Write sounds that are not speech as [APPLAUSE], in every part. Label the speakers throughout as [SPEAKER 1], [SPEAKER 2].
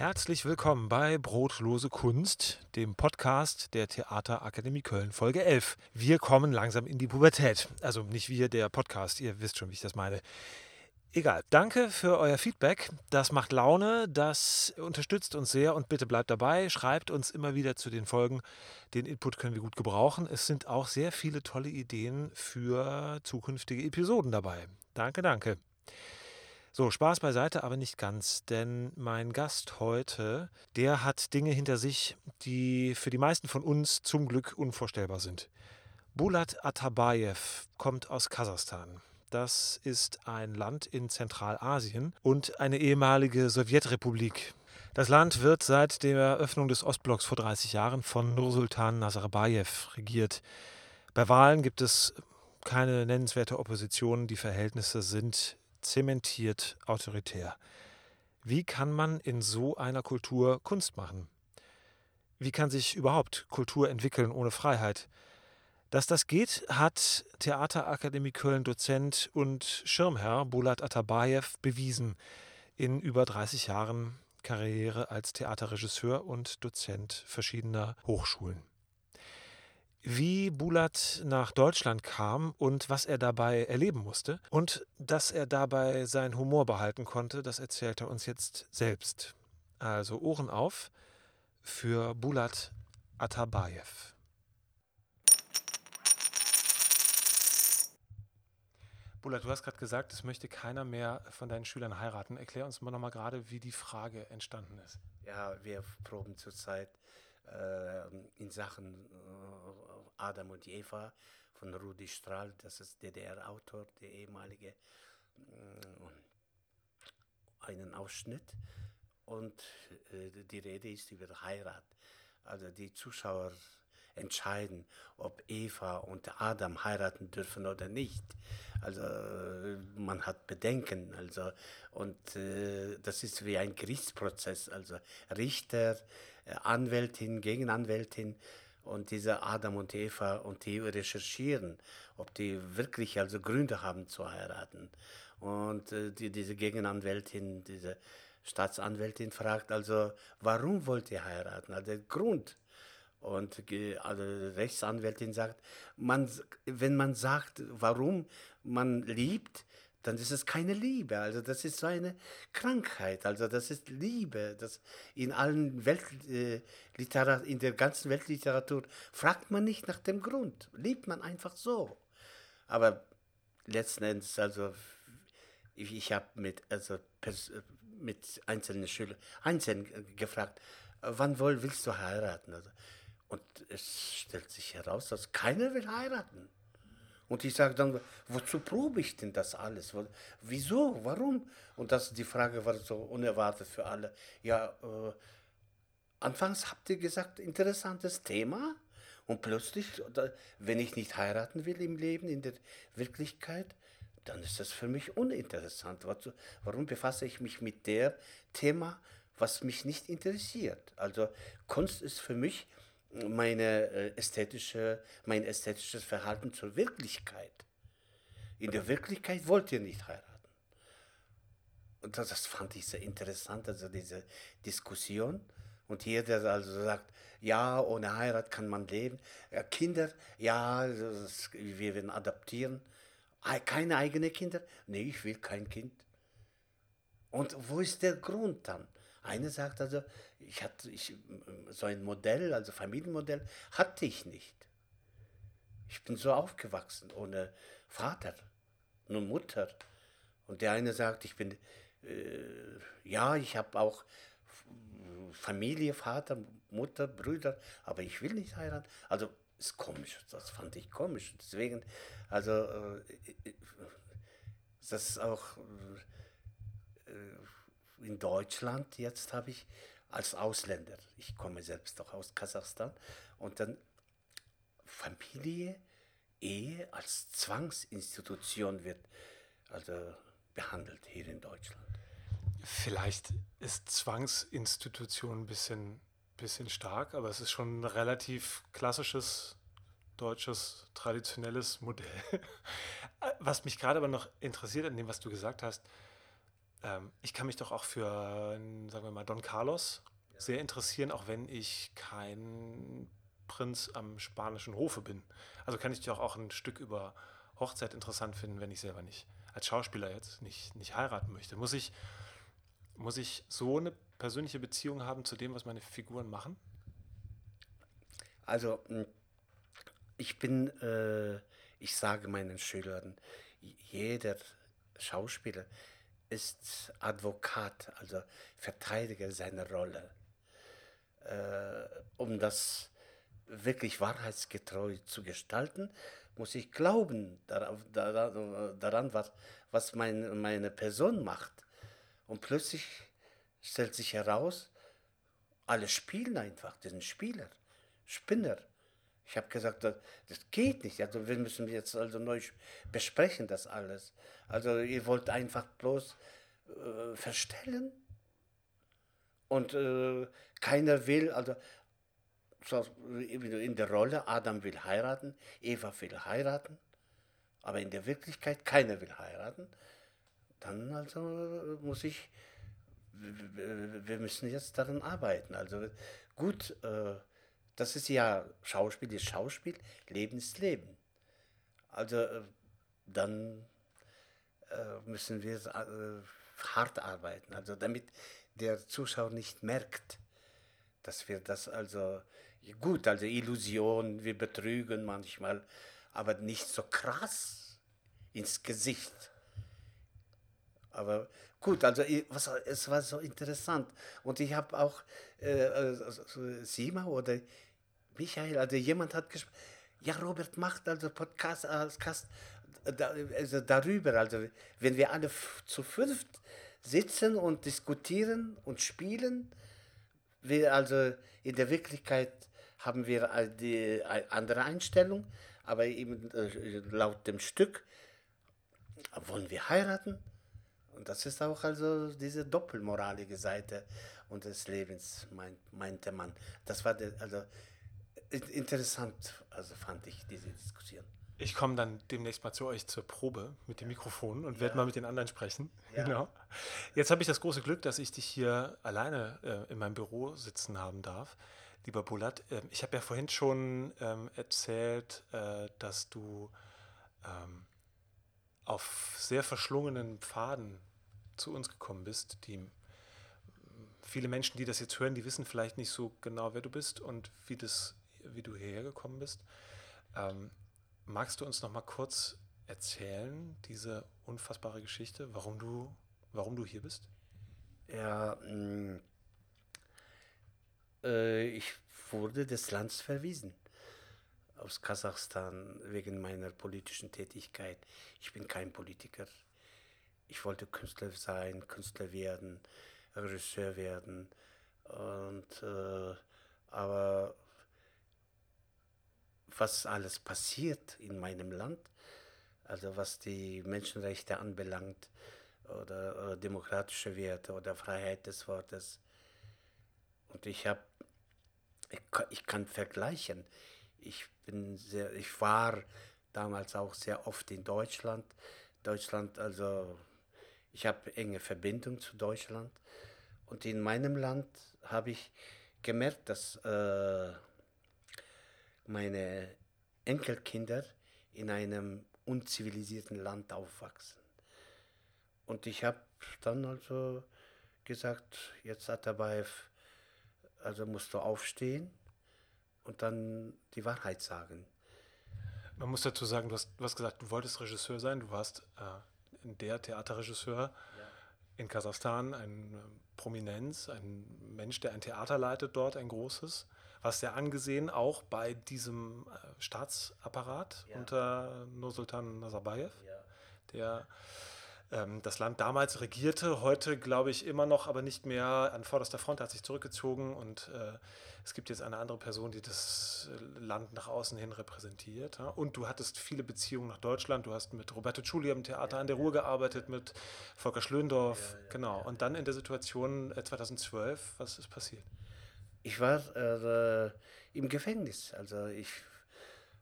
[SPEAKER 1] Herzlich willkommen bei Brotlose Kunst, dem Podcast der Theaterakademie Köln, Folge 11. Wir kommen langsam in die Pubertät. Also nicht wir, der Podcast, ihr wisst schon, wie ich das meine. Egal, danke für euer Feedback. Das macht Laune, das unterstützt uns sehr und bitte bleibt dabei. Schreibt uns immer wieder zu den Folgen. Den Input können wir gut gebrauchen. Es sind auch sehr viele tolle Ideen für zukünftige Episoden dabei. Danke, danke. So, Spaß beiseite, aber nicht ganz, denn mein Gast heute, der hat Dinge hinter sich, die für die meisten von uns zum Glück unvorstellbar sind. Bulat Atabayev kommt aus Kasachstan. Das ist ein Land in Zentralasien und eine ehemalige Sowjetrepublik. Das Land wird seit der Eröffnung des Ostblocks vor 30 Jahren von Nursultan Nazarbayev regiert. Bei Wahlen gibt es keine nennenswerte Opposition. Die Verhältnisse sind zementiert autoritär. Wie kann man in so einer Kultur Kunst machen? Wie kann sich überhaupt Kultur entwickeln ohne Freiheit? Dass das geht, hat Theaterakademie Köln Dozent und Schirmherr Bulat Atabayev bewiesen in über 30 Jahren Karriere als Theaterregisseur und Dozent verschiedener Hochschulen wie Bulat nach Deutschland kam und was er dabei erleben musste. Und dass er dabei seinen Humor behalten konnte, das erzählt er uns jetzt selbst. Also Ohren auf für Bulat Atabayev. Bulat, du hast gerade gesagt, es möchte keiner mehr von deinen Schülern heiraten. Erklär uns mal nochmal gerade, wie die Frage entstanden ist.
[SPEAKER 2] Ja, wir proben zurzeit in Sachen äh, Adam und Eva von Rudi Strahl, das ist DDR-Autor, der ehemalige, mm, einen Ausschnitt. Und äh, die Rede ist über Heirat. Also die Zuschauer entscheiden, ob Eva und Adam heiraten dürfen oder nicht. Also man hat Bedenken. Also und äh, das ist wie ein Gerichtsprozess. Also Richter, äh, Anwältin, Gegenanwältin und diese Adam und Eva und die recherchieren, ob die wirklich also Gründe haben zu heiraten. Und äh, die, diese Gegenanwältin, diese Staatsanwältin fragt also, warum wollt ihr heiraten? Also der Grund. Und also Rechtsanwältin sagt, man, wenn man sagt, warum man liebt, dann ist es keine Liebe. Also das ist so eine Krankheit. Also das ist Liebe. Das in allen Weltliterat äh, in der ganzen Weltliteratur fragt man nicht nach dem Grund. Liebt man einfach so. Aber letzten Endes, also ich, ich habe mit, also, mit einzelnen Schülern einzeln gefragt, wann wohl willst du heiraten? Also, und es stellt sich heraus, dass keiner will heiraten. Und ich sage dann, wozu probe ich denn das alles? Wieso? Warum? Und das, die Frage war so unerwartet für alle. Ja, äh, anfangs habt ihr gesagt, interessantes Thema. Und plötzlich, wenn ich nicht heiraten will im Leben, in der Wirklichkeit, dann ist das für mich uninteressant. Warum befasse ich mich mit der Thema, was mich nicht interessiert? Also Kunst ist für mich meine äh, ästhetische, mein ästhetisches Verhalten zur Wirklichkeit. In der Wirklichkeit wollt ihr nicht heiraten. Und das, das fand ich sehr interessant, also diese Diskussion. Und hier, der also sagt, ja, ohne Heirat kann man leben. Ja, Kinder, ja, das, wir werden adaptieren. Keine eigenen Kinder? Nee, ich will kein Kind. Und wo ist der Grund dann? Eine sagt also, ich hatte ich, so ein Modell, also Familienmodell, hatte ich nicht. Ich bin so aufgewachsen, ohne Vater, nur Mutter. Und der eine sagt, ich bin, äh, ja, ich habe auch Familie, Vater, Mutter, Brüder, aber ich will nicht heiraten. Also ist komisch, das fand ich komisch. Deswegen, also äh, äh das ist auch äh, in Deutschland, jetzt habe ich als Ausländer, ich komme selbst doch aus Kasachstan, und dann Familie, Ehe als Zwangsinstitution wird also behandelt hier in Deutschland.
[SPEAKER 1] Vielleicht ist Zwangsinstitution ein bisschen, bisschen stark, aber es ist schon ein relativ klassisches deutsches traditionelles Modell. [LAUGHS] Was mich gerade aber noch interessiert an dem, was du gesagt hast, Ähm, ich kann mich doch auch für, sagen wir mal, Don Carlos ja. sehr interessieren, auch wenn ich kein Prinz am spanischen Hofe bin. Also kann ich dich auch, auch ein Stück über Hochzeit interessant finden, wenn ich selber nicht als Schauspieler jetzt nicht, nicht heiraten möchte. Muss ich, muss ich so eine persönliche Beziehung haben zu dem, was meine Figuren machen?
[SPEAKER 2] Also hm, ich bin, äh, ich sage meinen Schülern, jeder Schauspieler ist Advokat, also Verteidiger seiner Rolle. Äh, um das wirklich wahrheitsgetreu zu gestalten, muss ich glauben daran, daran was, was mein, meine Person macht. Und plötzlich stellt sich heraus, alle spielen einfach, die sind Spieler, Spinner. Ich habe gesagt, das, das, geht nicht. Also wir müssen jetzt also neu besprechen das alles. Also ihr wollt einfach bloß äh, verstellen und äh, keiner will, also so, in der Rolle, Adam will heiraten, Eva will heiraten, aber in der Wirklichkeit keiner will heiraten. Dann also muss ich, wir müssen jetzt daran arbeiten. Also gut, äh, das ist ja Schauspiel ist Schauspiel, Leben ist Leben. Also äh, dann äh, müssen wir äh, hart arbeiten, also damit der Zuschauer nicht merkt, dass wir das also gut, also Illusion, wir betrügen manchmal, aber nicht so krass ins Gesicht. Aber gut, also was, es war so interessant. Und ich habe auch äh, Sima oder Michael, also jemand hat gesprochen, ja, Robert macht also Podcast, Podcast also darüber, also wenn wir alle zu fünft sitzen und diskutieren und spielen, wir also in der Wirklichkeit haben wir die andere Einstellung, aber eben äh, laut dem Stück wollen wir heiraten. Und das ist auch also diese doppelmoralige Seite unseres Lebens, meint, meinte man. Das war der, also interessant, also fand ich diese Diskussion.
[SPEAKER 1] Ich komme dann demnächst mal zu euch zur Probe mit dem Mikrofon und ja. werde mal mit den anderen sprechen. Ja. Genau. Jetzt habe ich das große Glück, dass ich dich hier alleine äh, in meinem Büro sitzen haben darf. Lieber Bulat, äh, ich habe ja vorhin schon ähm, erzählt, äh, dass du ähm, auf sehr verschlungenen Pfaden zu uns gekommen bist. Die viele Menschen, die das jetzt hören, die wissen vielleicht nicht so genau, wer du bist und wie, das, wie du hierher gekommen bist. Ähm, magst du uns noch mal kurz erzählen, diese unfassbare Geschichte, warum du, warum du hier bist?
[SPEAKER 2] Ja, mh, mm, äh, ich wurde des Landes verwiesen aus Kasachstan wegen meiner politischen Tätigkeit. Ich bin kein Politiker. Ich wollte Künstler sein, Künstler werden, Regisseur werden. Und, äh, aber was alles passiert in meinem Land, also was die Menschenrechte anbelangt oder, oder demokratische Werte oder Freiheit des Wortes. Und ich habe, ich, ich, kann vergleichen. Ich bin sehr, ich war damals auch sehr oft in Deutschland. Deutschland, also ich habe enge Verbindung zu Deutschland. Und in meinem Land habe ich gemerkt, dass äh, meine Enkelkinder in einem unzivilisierten Land aufwachsen. Und ich habe dann also gesagt, jetzt Atabaev, also musst du aufstehen und dann die Wahrheit sagen.
[SPEAKER 1] Man muss dazu sagen, du hast, du hast gesagt, du wolltest Regisseur sein, du warst äh, der Theaterregisseur ja. in Kasachstan, ein äh, Prominenz, ein Mensch, der ein Theater leitet dort, ein großes war sehr angesehen, auch bei diesem äh, Staatsapparat ja. unter Nursultan Nazarbayev, ja. der ähm, das Land damals regierte, heute glaube ich immer noch, aber nicht mehr an vorderster Front, er hat sich zurückgezogen und äh, es gibt jetzt eine andere Person, die das äh, Land nach außen hin repräsentiert. Ja? Und du hattest viele Beziehungen nach Deutschland, du hast mit Roberto Ciuli am Theater ja, an der Ruhr gearbeitet, mit Volker Schlöndorff, genau. Und dann in der Situation 2012, äh, was ist passiert?
[SPEAKER 2] Ich war äh, im Gefängnis. Also ich,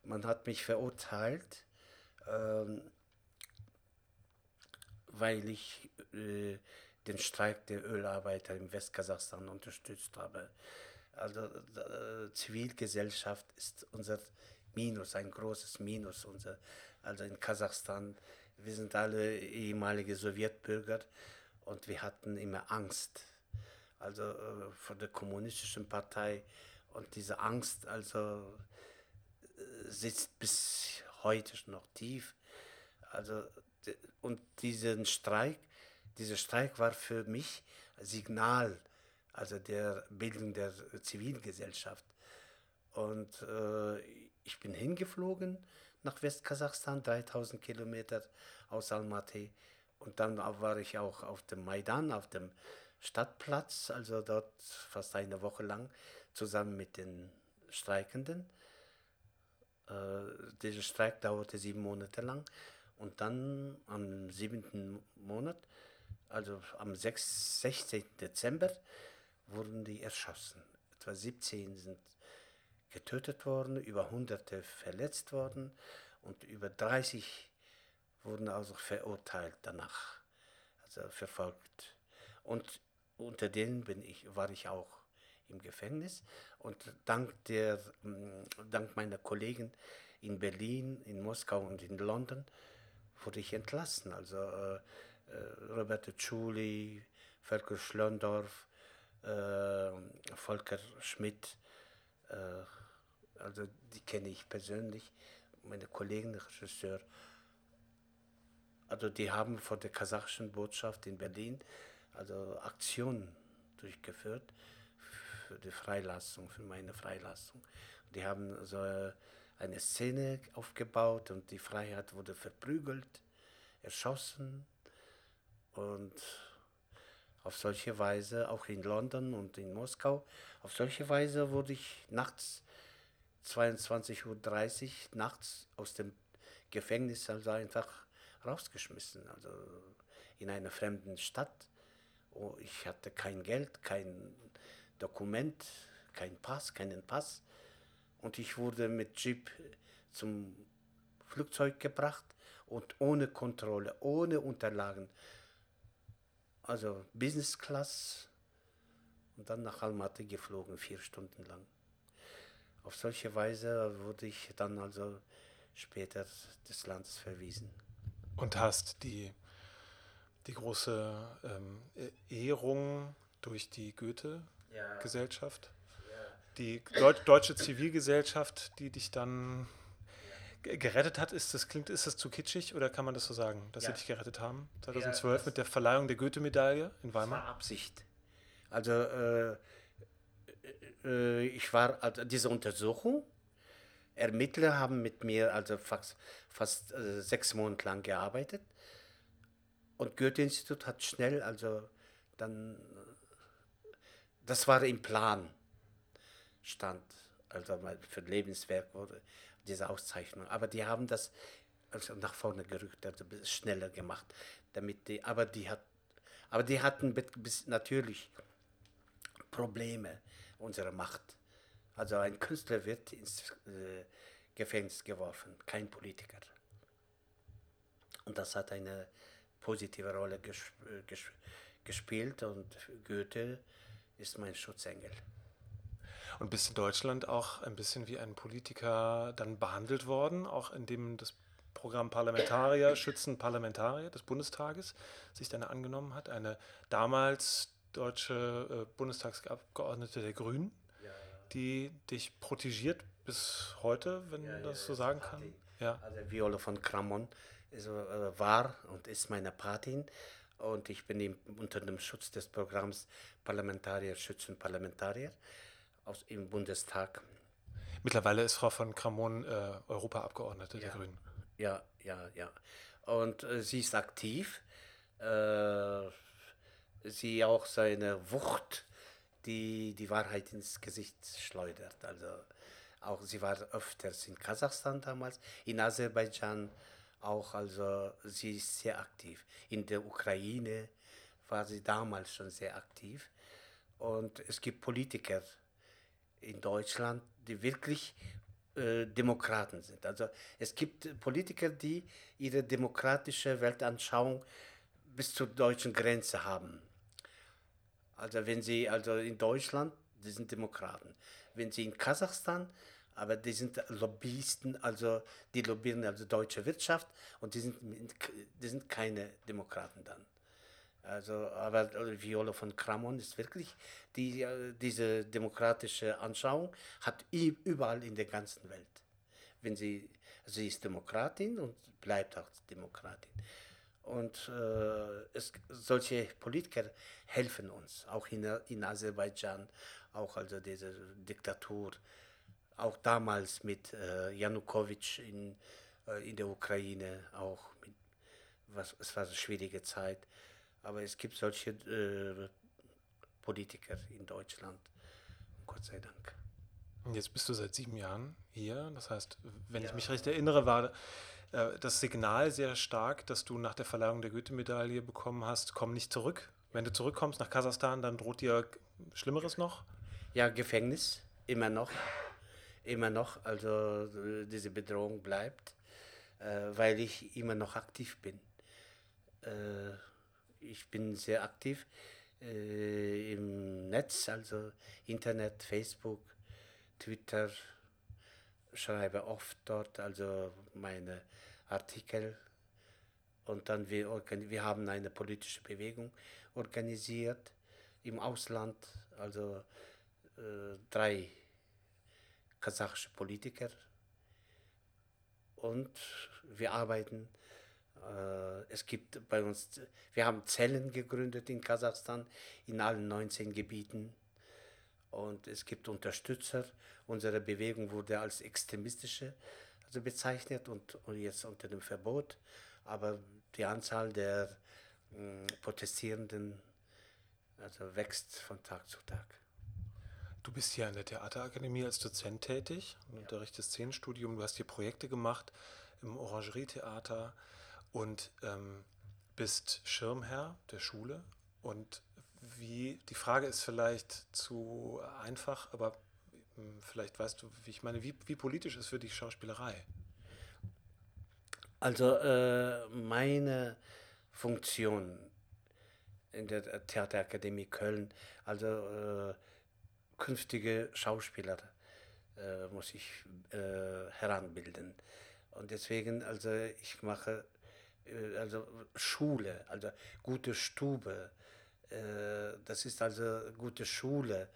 [SPEAKER 2] man hat mich verurteilt, äh, weil ich äh, den Streik der Ölarbeiter im Westkasachstan unterstützt habe. Also äh, Zivilgesellschaft ist unser Minus, ein großes Minus. Unser, also in Kasachstan, wir sind alle ehemalige Sowjetbürger und wir hatten immer Angst. Also äh, vor der kommunistischen Partei und diese Angst, also äh, sitzt bis heute noch tief. Also und diesen Streik, dieser Streik war für mich Signal, also der Bildung der Zivilgesellschaft. Und äh, ich bin hingeflogen nach Westkasachstan, 3000 Kilometer aus Almaty. Und dann war ich auch auf dem Maidan, auf dem Stadtplatz, also dort fast eine Woche lang, zusammen mit den Streikenden. Äh, dieser Streik dauerte sieben Monate lang. Und dann am siebten Monat, also am 6, 16. Dezember, wurden die erschossen. Etwa 17 sind getötet worden, über Hunderte verletzt worden und über 30 wurden also verurteilt danach, also verfolgt. Und unter denen bin ich, war ich auch im Gefängnis und dank, der, dank meiner Kollegen in Berlin, in Moskau und in London wurde ich entlassen. Also äh, äh Roberto Ciuli, Volker Schlöndorf, äh, Volker Schmidt, äh, also die kenne ich persönlich, meine Kollegen, Regisseur. Also die haben vor der kasachischen Botschaft in Berlin also Aktionen durchgeführt für die Freilassung, für meine Freilassung. Die haben so eine Szene aufgebaut und die Freiheit wurde verprügelt, erschossen und auf solche Weise, auch in London und in Moskau, auf solche Weise wurde ich nachts 22.30 Uhr nachts aus dem Gefängnis also einfach rausgeschmissen, also in einer fremden Stadt. Oh, ich hatte kein Geld, kein Dokument, kein Pass, keinen Pass. Und ich wurde mit Jeep zum Flugzeug gebracht und ohne Kontrolle, ohne Unterlagen. Also Business Class und dann nach Almaty geflogen, vier Stunden lang. Auf solche Weise wurde ich dann also später des Landes verwiesen.
[SPEAKER 1] Und hast die, die große ähm, Ehrung durch die Goethe-Gesellschaft, ja. ja. die Deut deutsche Zivilgesellschaft, die dich dann gerettet hat, ist das, klingt, ist das zu kitschig oder kann man das so sagen, dass ja. sie dich gerettet haben? 2012 mit der Verleihung der Goethe-Medaille in Weimar?
[SPEAKER 2] Das war Absicht. Also äh, äh, ich war also diese Untersuchung. Ermittler haben mit mir also fast, fast äh, sechs Monate lang gearbeitet. Und Goethe-Institut hat schnell, also dann, das war im Plan, stand, also für Lebenswerk wurde diese Auszeichnung. Aber die haben das also nach vorne gerückt, also schneller gemacht, damit die, aber die hat, aber die hatten natürlich Probleme unsere Macht. Also ein Künstler wird ins äh, Gefängnis geworfen, kein Politiker. Und das hat eine positive Rolle gesp gesp gespielt und Goethe ist mein Schutzengel.
[SPEAKER 1] Und bist in Deutschland auch ein bisschen wie ein Politiker dann behandelt worden, auch indem das Programm Parlamentarier [COUGHS] schützen Parlamentarier des Bundestages sich dann angenommen hat, eine damals deutsche äh, Bundestagsabgeordnete der Grünen, ja, ja. die dich protegiert bis heute, wenn ja, das so sagen kann.
[SPEAKER 2] Ja. Also Viola von Kramon äh, war und ist meine Patin und ich bin im, unter dem Schutz des Programms Parlamentarier schützen Parlamentarier aus, im Bundestag.
[SPEAKER 1] Mittlerweile ist Frau von Kramon äh, Europaabgeordnete der Grünen.
[SPEAKER 2] Ja, ja, ja. Und äh, sie ist aktiv. Äh, sie auch seine Wucht, die die Wahrheit ins Gesicht schleudert. Also auch sie war öfters in Kasachstan damals, in Aserbaidschan auch, also sie ist sehr aktiv. In der Ukraine war sie damals schon sehr aktiv. Und es gibt Politiker in Deutschland, die wirklich äh, Demokraten sind. Also es gibt Politiker, die ihre demokratische Weltanschauung bis zur deutschen Grenze haben. Also wenn Sie, also in Deutschland, die sind Demokraten. Wenn Sie in Kasachstan, aber die sind Lobbyisten, also die lobbyieren also deutsche Wirtschaft und die sind, die sind keine Demokraten dann. Also, aber Viola von Kramon ist wirklich, die, diese demokratische Anschauung hat überall in der ganzen Welt. Wenn sie, sie ist Demokratin und bleibt auch Demokratin. Und äh, es, solche Politiker helfen uns, auch in, in Aserbaidschan, auch also diese Diktatur, auch damals mit äh, Janukowitsch in, äh, in der Ukraine, auch mit, was, es war eine schwierige Zeit. Aber es gibt solche äh, Politiker in Deutschland, Gott sei Dank.
[SPEAKER 1] Jetzt bist du seit sieben Jahren hier. Das heißt, wenn ja. ich mich recht erinnere, war äh, das Signal sehr stark, dass du nach der Verleihung der Goethe-Medaille bekommen hast, komm nicht zurück. Wenn du zurückkommst nach Kasachstan, dann droht dir Schlimmeres noch?
[SPEAKER 2] Ja, Gefängnis, immer noch. Immer noch. Also diese Bedrohung bleibt, äh, weil ich immer noch aktiv bin. Äh, ich bin sehr aktiv äh, im Netz, also Internet, Facebook, Twitter, schreibe oft dort also meine Artikel und dann wir, wir haben eine politische Bewegung organisiert im Ausland, also äh, drei kasachische Politiker und wir arbeiten. Äh, es gibt bei uns, wir haben Zellen gegründet in Kasachstan in allen 19 Gebieten und es gibt Unterstützer. Unsere Bewegung wurde als extremistische also bezeichnet und, und jetzt unter dem Verbot. Aber die Anzahl der mh, hm, Protestierenden also wächst von Tag zu Tag.
[SPEAKER 1] Du bist hier an der Theaterakademie als Dozent tätig und ja. unterrichtest Szenenstudium. Du hast hier Projekte gemacht im Orangerietheater und ähm, bist Schirmherr der Schule und wie, die Frage ist vielleicht zu einfach, aber hm, vielleicht weißt du, wie ich meine, wie, wie politisch ist für dich Schauspielerei?
[SPEAKER 2] Also äh, meine Funktion in der Theaterakademie Köln, also äh, künftige Schauspieler äh, muss ich äh, heranbilden. Und deswegen, also ich mache äh, also Schule, also gute Stube, äh, das ist also gute Schule,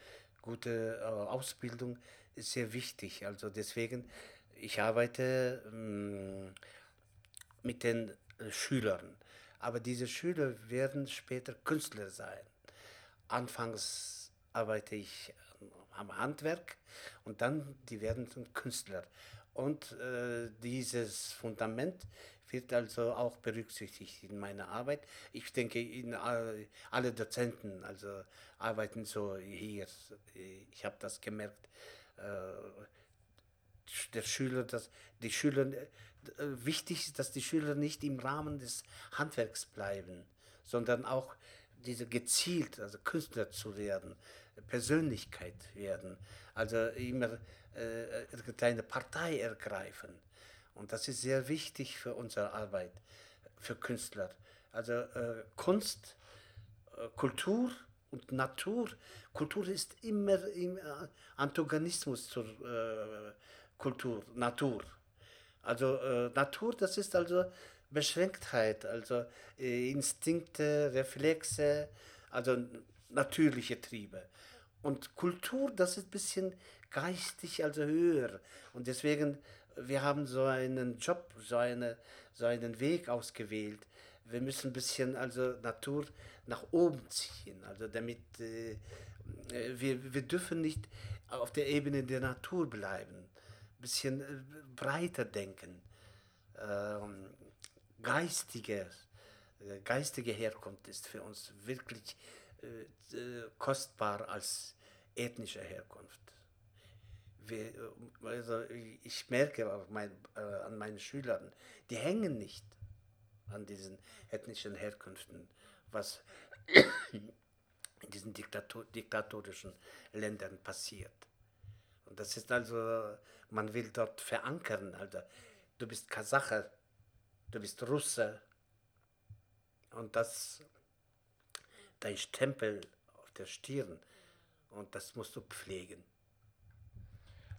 [SPEAKER 2] gute äh, Ausbildung ist sehr wichtig. Also deswegen, ich arbeite mm, mit den äh, Schülern. Aber diese Schüler werden später Künstler sein. Anfangs arbeite ich am Handwerk und dann die werden Künstler. Und äh, dieses Fundament wird also auch berücksichtigt in meiner Arbeit. Ich denke, in, alle Dozenten also arbeiten so hier. Ich habe das gemerkt. Äh, der Schüler, dass die Schüler, äh, wichtig ist, dass die Schüler nicht im Rahmen des Handwerks bleiben, sondern auch diese gezielt, also Künstler zu werden, Persönlichkeit werden, also immer äh, eine Partei ergreifen. Und das ist sehr wichtig für unsere Arbeit, für Künstler. Also äh, Kunst, äh, Kultur und Natur. Kultur ist immer im äh, Antagonismus zur äh, Kultur, Natur. Also äh, Natur, das ist also Beschränktheit, also äh, Instinkte, Reflexe, also natürliche Triebe. Und Kultur, das ist ein bisschen geistig, also höher. Und deswegen wir haben so einen Job, so, eine, so einen Weg ausgewählt. Wir müssen ein bisschen also Natur nach oben ziehen, also damit äh, wir, wir dürfen nicht auf der Ebene der Natur bleiben, ein bisschen äh, breiter denken, ähm, geistige, äh, geistige Herkunft ist für uns wirklich äh kostbar als ethnische Herkunft wir, also ich merke mein, äh, an meinen Schülern, die hängen nicht an diesen ethnischen Herkünften, was [COUGHS] in diesen Diktator, diktatorischen Ländern passiert. Und das ist also, man will dort verankern, also du bist Kasache, du bist Russe und das, dein Stempel auf der Stirn. Und das musst du pflegen.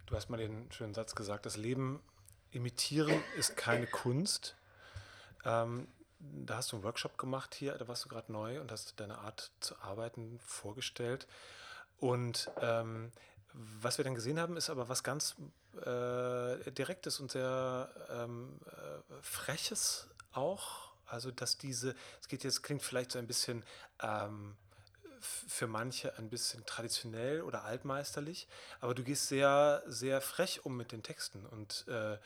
[SPEAKER 1] Du hast mal den schönen Satz gesagt, das Leben imitieren ist keine Kunst. Ähm, da hast du einen Workshop gemacht hier, da warst du gerade neu und hast deine Art zu arbeiten vorgestellt. Und ähm, was wir dann gesehen haben, ist aber was ganz äh, Direktes und sehr ähm, äh, Freches auch. Also, dass diese, es geht jetzt, klingt vielleicht so ein bisschen ähm, für manche ein bisschen traditionell oder altmeisterlich, aber du gehst sehr, sehr frech um mit den Texten und äh,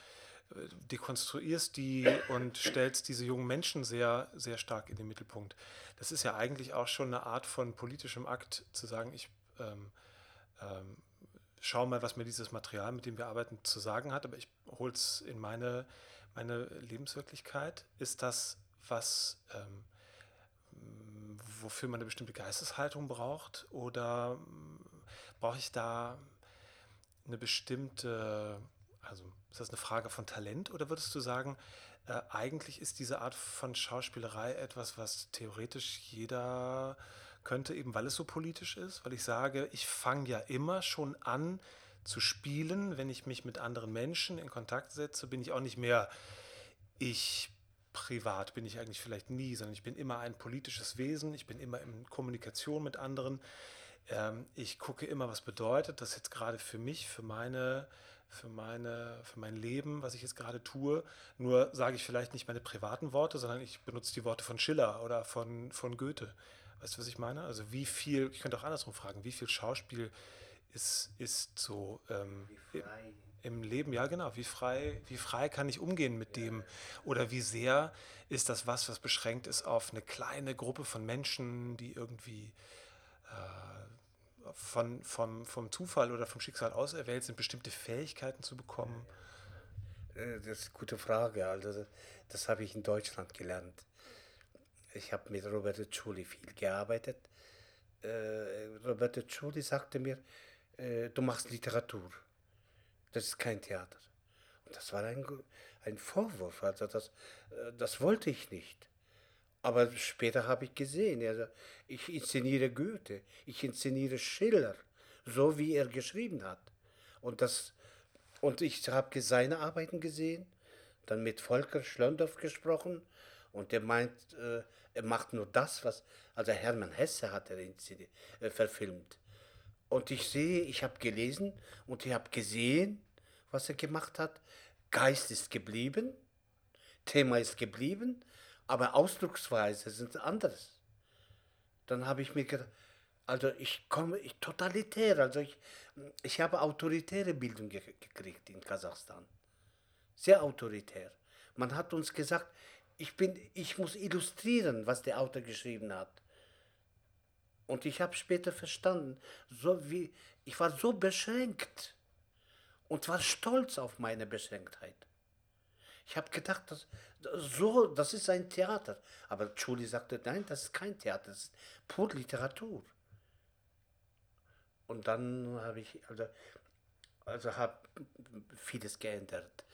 [SPEAKER 1] dekonstruierst die und stellst diese jungen Menschen sehr, sehr stark in den Mittelpunkt. Das ist ja eigentlich auch schon eine Art von politischem Akt, zu sagen, ich ähm, ähm, schau mal, was mir dieses Material, mit dem wir arbeiten, zu sagen hat, aber ich hole es in meine, meine Lebenswirklichkeit. Ist das was, ähm, wofür man eine bestimmte Geisteshaltung braucht? Oder ähm, brauche ich da eine bestimmte, also ist das eine Frage von Talent? Oder würdest du sagen, äh, eigentlich ist diese Art von Schauspielerei etwas, was theoretisch jeder könnte, eben weil es so politisch ist, weil ich sage, ich fange ja immer schon an zu spielen, wenn ich mich mit anderen Menschen in Kontakt setze, bin ich auch nicht mehr ich privat bin ich eigentlich vielleicht nie, sondern ich bin immer ein politisches Wesen, ich bin immer in Kommunikation mit anderen. Ähm, ich gucke immer, was bedeutet das jetzt gerade für mich, für meine, für meine, für mein Leben, was ich jetzt gerade tue. Nur sage ich vielleicht nicht meine privaten Worte, sondern ich benutze die Worte von Schiller oder von, von Goethe. Weißt du, was ich meine? Also wie viel, ich könnte auch andersrum fragen, wie viel Schauspiel ist, ist so ähm, im Leben, ja genau, wie frei, wie frei kann ich umgehen mit dem oder wie sehr ist das was, was beschränkt ist auf eine kleine Gruppe von Menschen, die irgendwie äh, von, vom, vom Zufall oder vom Schicksal auserwählt sind, bestimmte Fähigkeiten zu bekommen?
[SPEAKER 2] Äh, das ist eine gute Frage. Also das, habe ich in Deutschland gelernt. Ich habe mit Roberto Ciulli viel gearbeitet. Äh, Roberto Ciulli sagte mir, äh, du machst Literatur. Das ist kein Theater. Und das war ein, ein Vorwurf. Also das, äh, das wollte ich nicht. Aber später habe ich gesehen, also ich inszeniere Goethe, ich inszeniere Schiller, so wie er geschrieben hat. Und, das, und ich habe seine Arbeiten gesehen, dann mit Volker Schlondorf gesprochen und der meint, äh, er macht nur das, was, also Hermann Hesse hat er äh, verfilmt. Und ich sehe, ich habe gelesen und ich habe gesehen, was er gemacht hat. Geist ist geblieben, Thema ist geblieben, aber Ausdrucksweise sind anderes. Dann habe ich mir gedacht, also ich komme, ich totalitär, also ich, ich habe autoritäre Bildung ge gekriegt in Kasachstan. Sehr autoritär. Man hat uns gesagt, ich, bin, ich muss illustrieren, was der Autor geschrieben hat. Und ich habe später verstanden, so wie, ich war so beschränkt und war stolz auf meine Beschränktheit. Ich habe gedacht, das, so, das ist ein Theater. Aber Julie sagte, nein, das ist kein Theater, das ist pur Literatur. Und dann habe ich, also, also habe vieles geändert.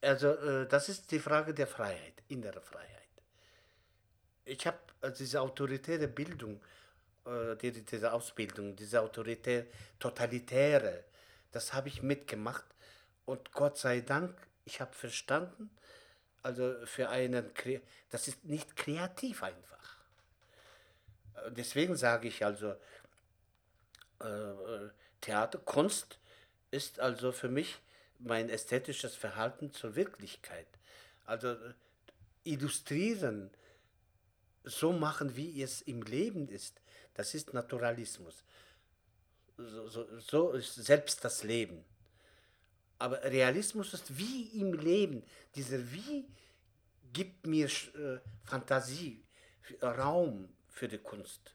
[SPEAKER 2] Also äh, das ist die Frage der Freiheit, innere Freiheit. Ich habe also diese autoritäre Bildung äh, die, diese Ausbildung, diese autoritär, totalitäre, das habe ich mitgemacht. Und Gott sei Dank, ich habe verstanden, also für einen, das ist nicht kreativ einfach. Äh, deswegen sage ich also, äh, Theater, Kunst ist also für mich mein ästhetisches Verhalten zur Wirklichkeit. Also äh, illustrieren, so machen, wie es im Leben ist. Das ist Naturalismus. So, so, so ist selbst das Leben. Aber Realismus ist wie im Leben. Dieser Wie gibt mir äh, Fantasie, Raum für die Kunst.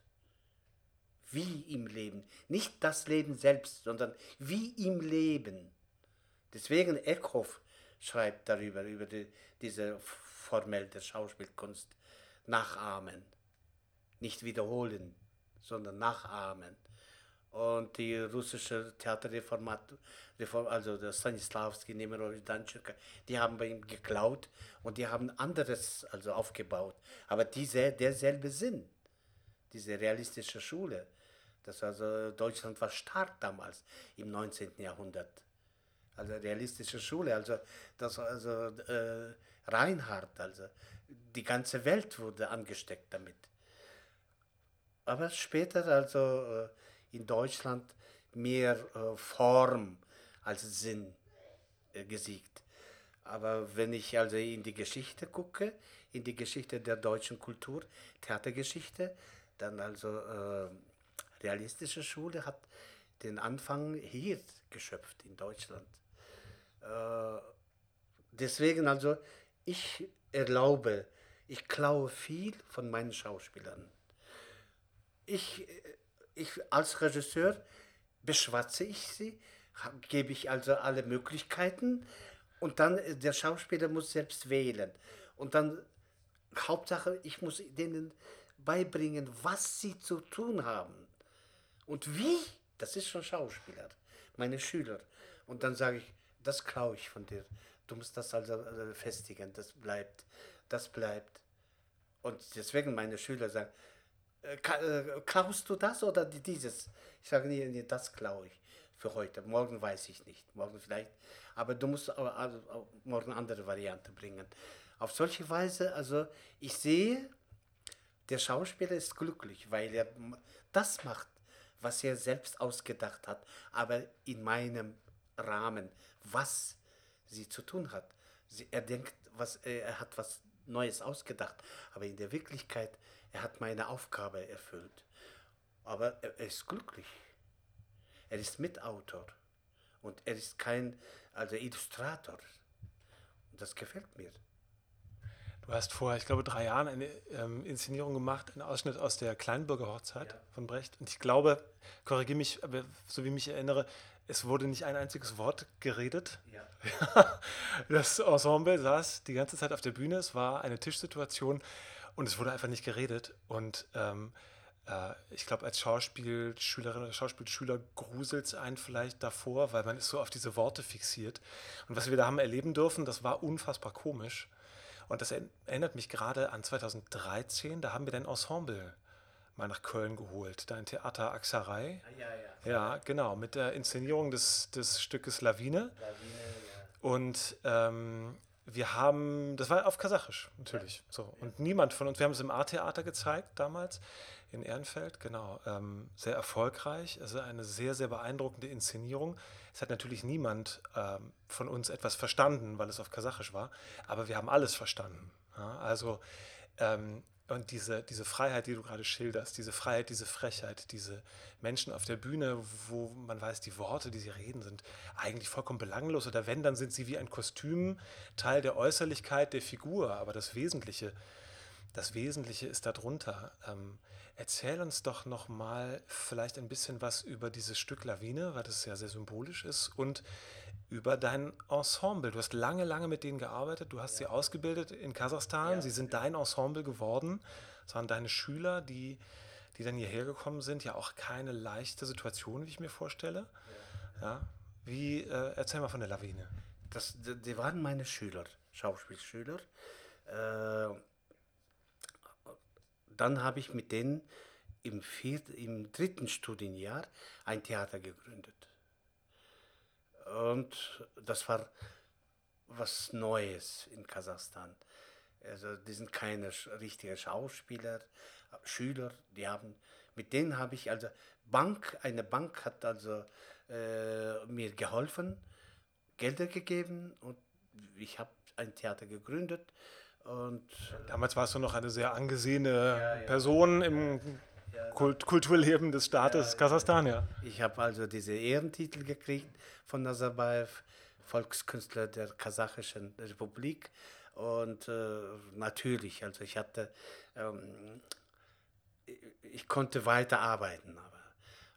[SPEAKER 2] Wie im Leben. Nicht das Leben selbst, sondern wie im Leben. Deswegen Eckhoff schreibt darüber, über die, diese Formel der Schauspielkunst. Nachahmen, nicht wiederholen sondern nachahmen. Und die russische Theaterreformat, also der Stanislavski, Nemirovich Danchuk, die haben bei ihm geklaut und die haben anderes also aufgebaut. Aber diese, derselbe Sinn. diese realistische Schule. Das also Deutschland war stark damals im 19. Jahrhundert. Also realistische Schule, also das also äh, Reinhardt, also die ganze Welt wurde angesteckt damit. Aber später also äh, in Deutschland mehr äh, Form als Sinn äh, gesiegt. Aber wenn ich also in die Geschichte gucke, in die Geschichte der deutschen Kultur, Theatergeschichte, dann also äh, realistische Schule hat den Anfang hier geschöpft in Deutschland. Äh, deswegen also, ich erlaube, ich klaue viel von meinen Schauspielern. Ich, ich als Regisseur beschwatze ich sie, gebe ich also alle Möglichkeiten und dann äh, der Schauspieler muss selbst wählen. Und dann Hauptsache, ich muss denen beibringen, was sie zu tun haben. Und wie, das ist schon Schauspieler, meine Schüler. Und dann sage ich, das klaue ich von dir. Du musst das also äh, festigen, das bleibt, das bleibt. Und deswegen meine Schüler sagen, äh, äh, klaust du das oder dieses? Ich sage, nee, nee, das klaue ich für heute. Morgen weiß ich nicht. Morgen vielleicht. Aber du musst also morgen andere Variante bringen. Auf solche Weise, also ich sehe, der Schauspieler ist glücklich, weil er das macht, was er selbst ausgedacht hat, aber in meinem Rahmen, was sie zu tun hat. Sie, er denkt, was, er hat was Neues ausgedacht, aber in der Wirklichkeit, er hat meine Aufgabe erfüllt. Aber er, ist glücklich. Er ist Mitautor und er ist kein also Illustrator. Und das gefällt mir.
[SPEAKER 1] Du hast vor, ich glaube, drei Jahren eine ähm, Inszenierung gemacht, einen Ausschnitt aus der Kleinbürgerhochzeit ja. von Brecht. Und ich glaube, korrigiere mich, aber so wie ich mich erinnere, es wurde nicht ein einziges Wort geredet. Ja. [LAUGHS] das Ensemble saß die ganze Zeit auf der Bühne, es war eine Tischsituation und es wurde einfach nicht geredet. Und ähm, äh, ich glaube, als Schauspielschülerin oder Schauspielschüler gruselt es einen vielleicht davor, weil man ist so auf diese Worte fixiert. Und was wir da haben erleben dürfen, das war unfassbar komisch. Und das erinnert mich gerade an 2013, da haben wir dein Ensemble mal nach Köln geholt, dein Theater Axerei. Ah, ja, ja. ja, genau, mit der Inszenierung des, des Stückes Lawine. Lawine ja. Und ähm, wir haben, das war auf Kasachisch natürlich. So. Und niemand von uns, wir haben es im A-Theater gezeigt damals in Ehrenfeld, genau. Ähm, sehr erfolgreich, also eine sehr, sehr beeindruckende Inszenierung. Es hat natürlich niemand ähm, von uns etwas verstanden, weil es auf Kasachisch war, aber wir haben alles verstanden. Ja? Also, ähm, und diese, diese Freiheit, die du gerade schilderst, diese Freiheit, diese Frechheit, diese Menschen auf der Bühne, wo man weiß, die Worte, die sie reden, sind eigentlich vollkommen belanglos. Oder wenn, dann sind sie wie ein Kostüm, Teil der Äußerlichkeit der Figur. Aber das Wesentliche, das Wesentliche ist darunter. Ähm, Erzähl uns doch noch mal vielleicht ein bisschen was über dieses Stück Lawine, weil das ja sehr symbolisch ist und über dein Ensemble. Du hast lange, lange mit denen gearbeitet. Du hast ja. sie ausgebildet in Kasachstan. Ja. Sie sind dein Ensemble geworden. Es waren deine Schüler, die, die dann hierher gekommen sind. Ja, auch keine leichte Situation, wie ich mir vorstelle. Ja. ja. Wie, äh, erzähl mal von der Lawine.
[SPEAKER 2] Das, die waren meine Schüler, Schauspielschüler. Äh, dann habe ich mit denen im, vierten, im dritten Studienjahr ein Theater gegründet. Und das war was Neues in Kasachstan. Also die sind keine richtigen Schauspieler, Schüler, die haben, mit denen habe ich also Bank, eine Bank hat also äh, mir geholfen, Gelder gegeben und ich habe ein Theater gegründet und
[SPEAKER 1] Damals warst du noch eine sehr angesehene ja, ja. Person im Kult Kulturleben des Staates Kasachstan, ja.
[SPEAKER 2] Ich habe also diese Ehrentitel gekriegt von Nazarbayev, Volkskünstler der kasachischen Republik. Und äh, natürlich, also ich hatte, ähm, ich konnte weiter arbeiten, aber,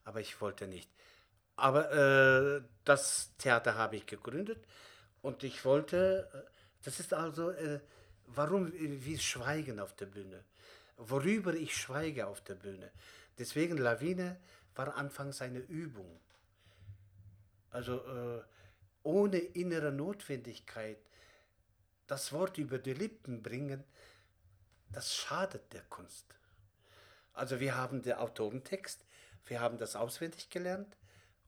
[SPEAKER 2] aber ich wollte nicht. Aber äh, das Theater habe ich gegründet und ich wollte, äh, das ist also äh, warum wir schweigen auf der Bühne, worüber ich schweige auf der Bühne. Deswegen Lawine war anfangs eine Übung. Also äh, ohne innere Notwendigkeit das Wort über die Lippen bringen, das schadet der Kunst. Also wir haben den Autorentext, wir haben das auswendig gelernt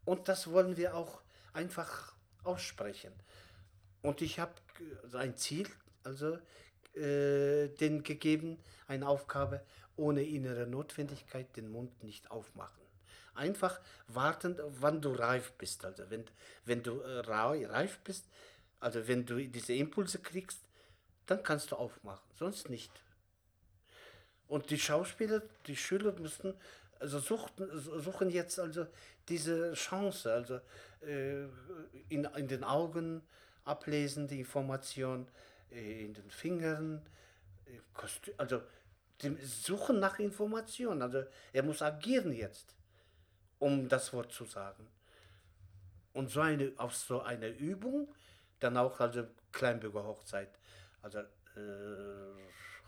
[SPEAKER 2] und das wollen wir auch einfach aussprechen. Und ich habe ein Ziel, also äh, den gegeben, eine Aufgabe, ohne innere Notwendigkeit den Mund nicht aufmachen. Einfach warten, wann du reif bist. Also wenn, wenn du äh, reif bist, also wenn du diese Impulse kriegst, dann kannst du aufmachen, sonst nicht. Und die Schauspieler, die Schüler müssen also suchten, suchen jetzt also diese Chance, also äh, in, in den Augen ablesen, die Information in den Fingern, äh, also die suchen nach Information, also er muss agieren jetzt, um das Wort zu sagen. Und so eine, auf so eine Übung, dann auch also Kleinbürger Hochzeit, also äh,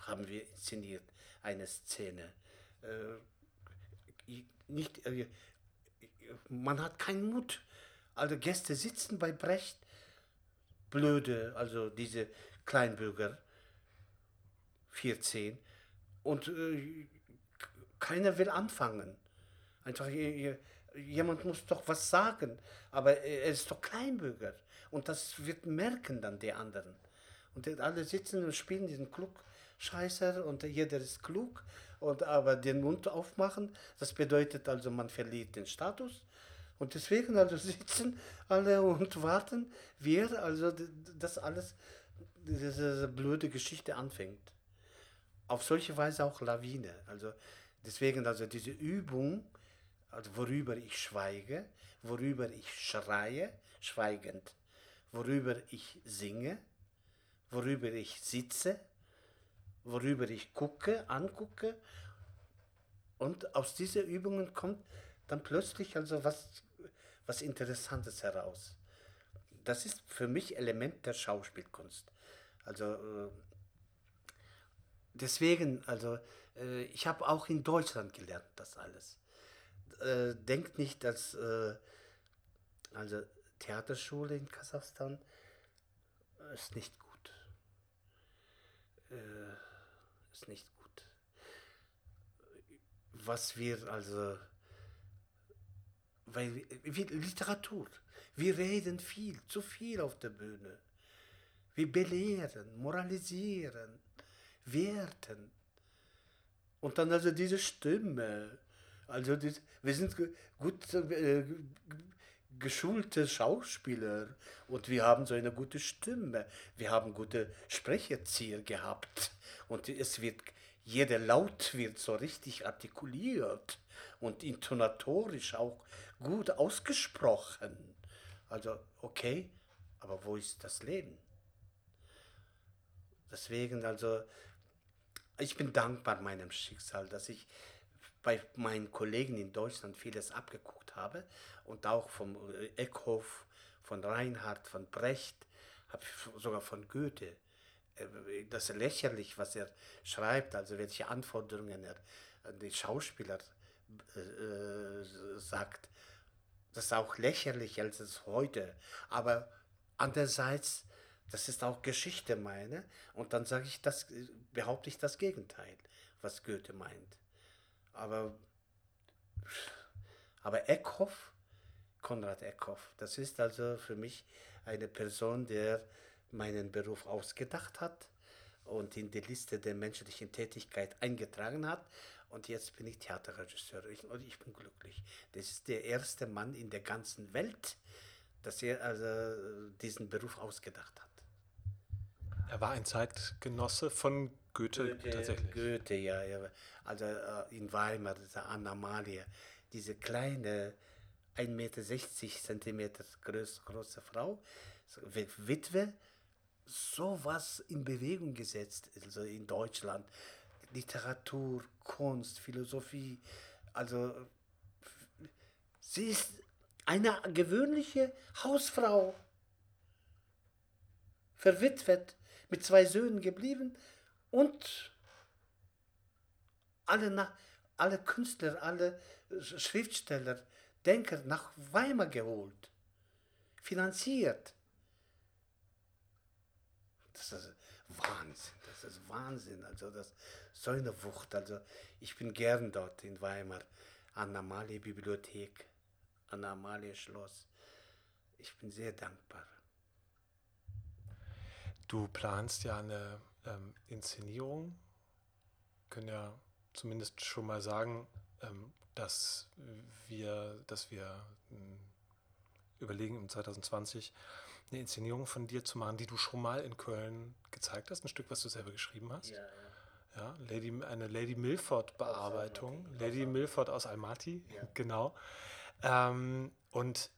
[SPEAKER 2] haben wir inszeniert eine Szene. Äh, nicht, äh, man hat keinen Mut. Also Gäste sitzen bei Brecht, blöde, also diese Kleinbürger, 14, und äh, keiner will anfangen. Einfach, jemand muss doch was sagen, aber er ist doch Kleinbürger. Und das wird merken dann die anderen. Und alle sitzen und spielen diesen Klugscheißer und jeder ist klug. Und aber den Mund aufmachen, das bedeutet also, man verliert den Status. Und deswegen also [LAUGHS] sitzen alle und warten, wer also das alles, diese blöde Geschichte anfängt. Auf solche Weise auch Lawine. Also deswegen also diese Übung, also worüber ich schweige, worüber ich schreie, schweigend, worüber ich singe, worüber ich sitze, worüber ich gucke, angucke. Und aus diesen Übungen kommt dann plötzlich also was, was Interessantes heraus. Das ist für mich Element der Schauspielkunst. Also äh, deswegen, also äh, ich habe auch in Deutschland gelernt das alles. Äh, denkt nicht, dass also Theaterschule in Kasachstan ist nicht gut. ist nicht gut. Was wir also, weil Literatur, wir reden viel, zu viel auf der Bühne. Wir belehren, moralisieren, werten. Und dann also diese Stimme. Also das, wir sind gut äh, geschulte Schauspieler und wir haben so eine gute Stimme. Wir haben gute Sprecherzieher gehabt und es wird jeder Laut wird so richtig artikuliert und intonatorisch auch gut ausgesprochen. Also okay, aber wo ist das Leben? Deswegen also ich bin dankbar meinem Schicksal, dass ich bei meinen Kollegen in Deutschland vieles abgeguckt habe und auch vom äh, Eckhoff, von Reinhard, von Brecht, sogar von Goethe. Äh, das ist lächerlich, was er schreibt, also welche Anforderungen er an die Schauspieler äh, sagt. Das ist auch lächerlich als es heute. Aber andererseits, das ist auch Geschichte meine. Und dann sage ich das, behaupte ich das Gegenteil, was Goethe meint. Aber, aber Eckhoff, Konrad Eckhoff, das ist also für mich eine Person, der meinen Beruf ausgedacht hat und in die Liste der menschlichen Tätigkeit eingetragen hat. Und jetzt bin ich Theaterregisseur und ich bin glücklich. Das ist der erste Mann in der ganzen Welt, dass er also diesen Beruf ausgedacht hat.
[SPEAKER 1] Er war ein Zeitgenosse von Goethe, Goethe tatsächlich.
[SPEAKER 2] Goethe, ja. ja. Also äh, in Weimar, diese Anna Malia, diese kleine 1,60 Meter Zentimeter groß, große Frau, Witwe, sowas in Bewegung gesetzt, also in Deutschland. Literatur, Kunst, Philosophie, also sie ist eine gewöhnliche Hausfrau, verwitwet, mit zwei Söhnen geblieben und alle, alle Künstler, alle Schriftsteller, Denker nach Weimar geholt, finanziert. Das ist Wahnsinn. Das ist Wahnsinn. Also das so eine Wucht. Also ich bin gern dort in Weimar. Anna-Amalie Bibliothek, Anna-Amalie Schloss. Ich bin sehr dankbar.
[SPEAKER 1] Du planst ja eine ähm, Inszenierung. Können ja zumindest schon mal sagen, ähm, dass wir, dass wir ähm, überlegen, im 2020 eine Inszenierung von dir zu machen, die du schon mal in Köln gezeigt hast, ein Stück, was du selber geschrieben hast.
[SPEAKER 2] Ja, ja.
[SPEAKER 1] Ja, Lady, eine Lady Milford-Bearbeitung. Lady Milford aus Almaty, [LAUGHS] genau. Ähm, und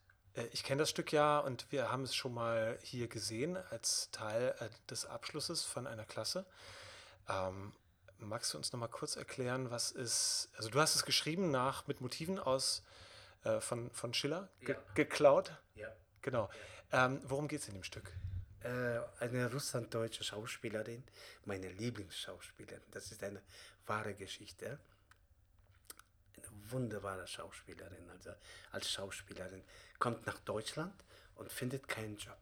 [SPEAKER 1] ich kenne das Stück ja und wir haben es schon mal hier gesehen als Teil äh, des Abschlusses von einer Klasse. Ähm, magst du uns noch mal kurz erklären, was ist, also du hast es geschrieben nach, mit Motiven aus, äh, von, von Schiller ge
[SPEAKER 2] Ja.
[SPEAKER 1] geklaut.
[SPEAKER 2] Ja.
[SPEAKER 1] Genau. Ähm, worum geht es in dem Stück?
[SPEAKER 2] Äh, eine russlanddeutsche Schauspielerin, meine Lieblingsschauspielerin. Das ist eine wahre Geschichte. Wunderbare Schauspielerin, also als Schauspielerin, kommt nach Deutschland und findet keinen Job.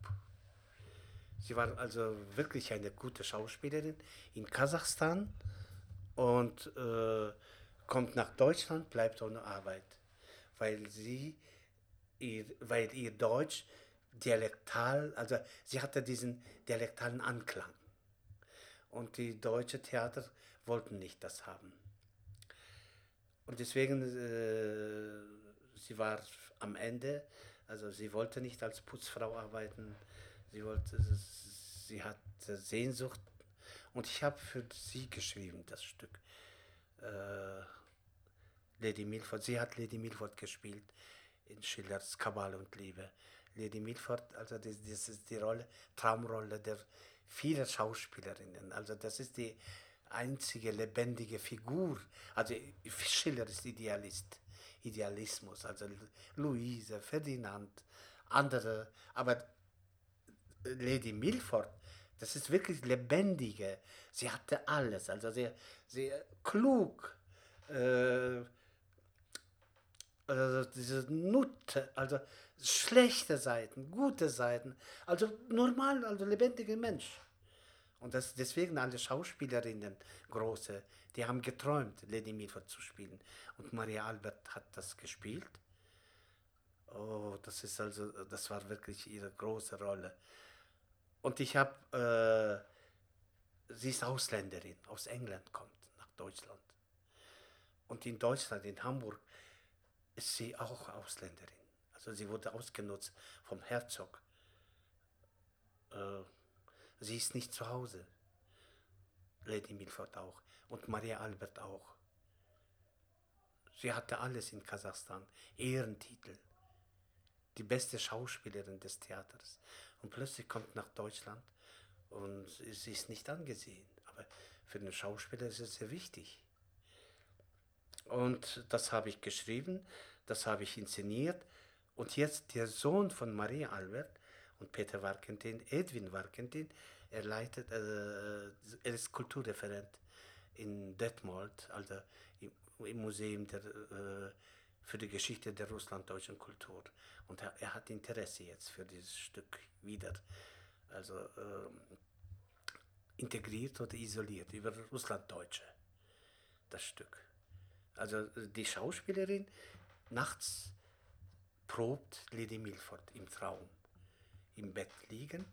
[SPEAKER 2] Sie war also wirklich eine gute Schauspielerin in Kasachstan und äh, kommt nach Deutschland, bleibt ohne Arbeit, weil sie ihr, weil ihr Deutsch dialektal, also sie hatte diesen dialektalen Anklang. Und die deutsche Theater wollten nicht das haben. Und deswegen, äh, sie war am Ende, also sie wollte nicht als Putzfrau arbeiten, sie wollte, sie hatte Sehnsucht. Und ich habe für sie geschrieben, das Stück. Äh, Lady Milford, sie hat Lady Milford gespielt in Schillers Kabale und Liebe. Lady Milford, also das, das ist die Rolle, Traumrolle der vielen Schauspielerinnen. Also das ist die einzige lebendige Figur. Also Schiller ist Idealist, Idealismus, also Luise, Ferdinand, andere, aber Lady Milford, das ist wirklich lebendige. Sie hatte alles, also sehr, sehr klug. Äh, also diese Nutte, also schlechte Seiten, gute Seiten, also normal, also lebendiger Mensch. Und das, deswegen alle Schauspielerinnen, große, die haben geträumt, Lady Milford zu spielen. Und Maria Albert hat das gespielt. Oh, das ist also, das war wirklich ihre große Rolle. Und ich habe, äh, sie ist Ausländerin, aus England kommt nach Deutschland. Und in Deutschland, in Hamburg, ist sie auch Ausländerin. Also sie wurde ausgenutzt vom Herzog. Äh, sie ist nicht zu Hause. Lady Milford auch. Und Maria Albert auch. Sie hatte alles in Kasachstan. Ehrentitel. Die beste Schauspielerin des Theaters. Und plötzlich kommt nach Deutschland und sie ist nicht angesehen. Aber für den Schauspieler ist es sehr wichtig. Und das habe ich geschrieben, das habe ich inszeniert. Und jetzt der Sohn von Maria Albert und Peter Warkentin, Edwin Warkentin, er leitet, äh, er ist Kulturreferent in Detmold, also im, im Museum der, äh, für die Geschichte der russlanddeutschen Kultur. Und er, er, hat Interesse jetzt für dieses Stück wieder, also äh, integriert oder isoliert über Russlanddeutsche, das Stück. Also die Schauspielerin nachts probt Lady Milford im Traum, im Bett liegend.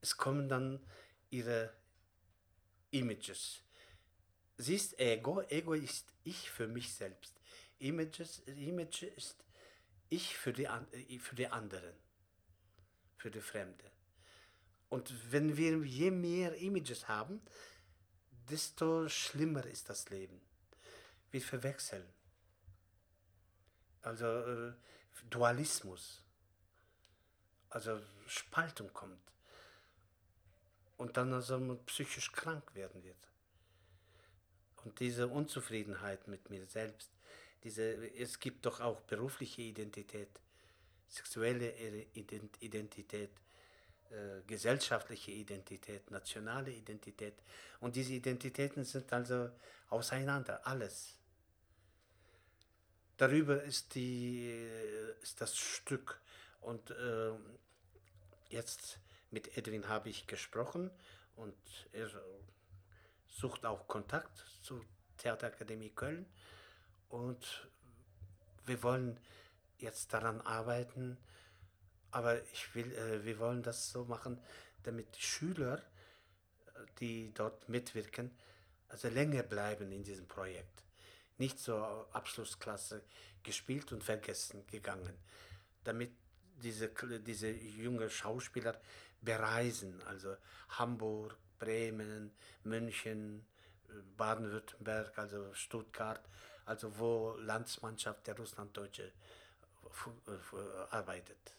[SPEAKER 2] Es kommen dann ihre Images. Sie ist Ego, Ego ist ich für mich selbst. Images, Image ist ich für die, für die anderen, für die Fremde. Und wenn wir je mehr Images haben, desto schlimmer ist das Leben. Wir verwechseln. Also äh, Dualismus. Also Spaltung kommt. Und dann also man psychisch krank werden wird. Und diese Unzufriedenheit mit mir selbst, diese, es gibt doch auch berufliche Identität, sexuelle Identität, äh, gesellschaftliche Identität, nationale Identität. Und diese Identitäten sind also auseinander, alles. Darüber ist, die, ist das Stück. Und äh, jetzt mit Edwin habe ich gesprochen Und er sucht auch Kontakt zur Theaterakademie Köln. Und wir wollen jetzt daran arbeiten, aber ich will, äh, wir wollen das so machen, damit die Schüler, die dort mitwirken, also länger bleiben in diesem Projekt. Nicht so Abschlussklasse gespielt und vergessen gegangen. Damit diese, diese jungen Schauspieler bereisen, also Hamburg, Bremen, München, Baden-Württemberg, also Stuttgart, also wo Landsmannschaft der Russlanddeutsche arbeitet.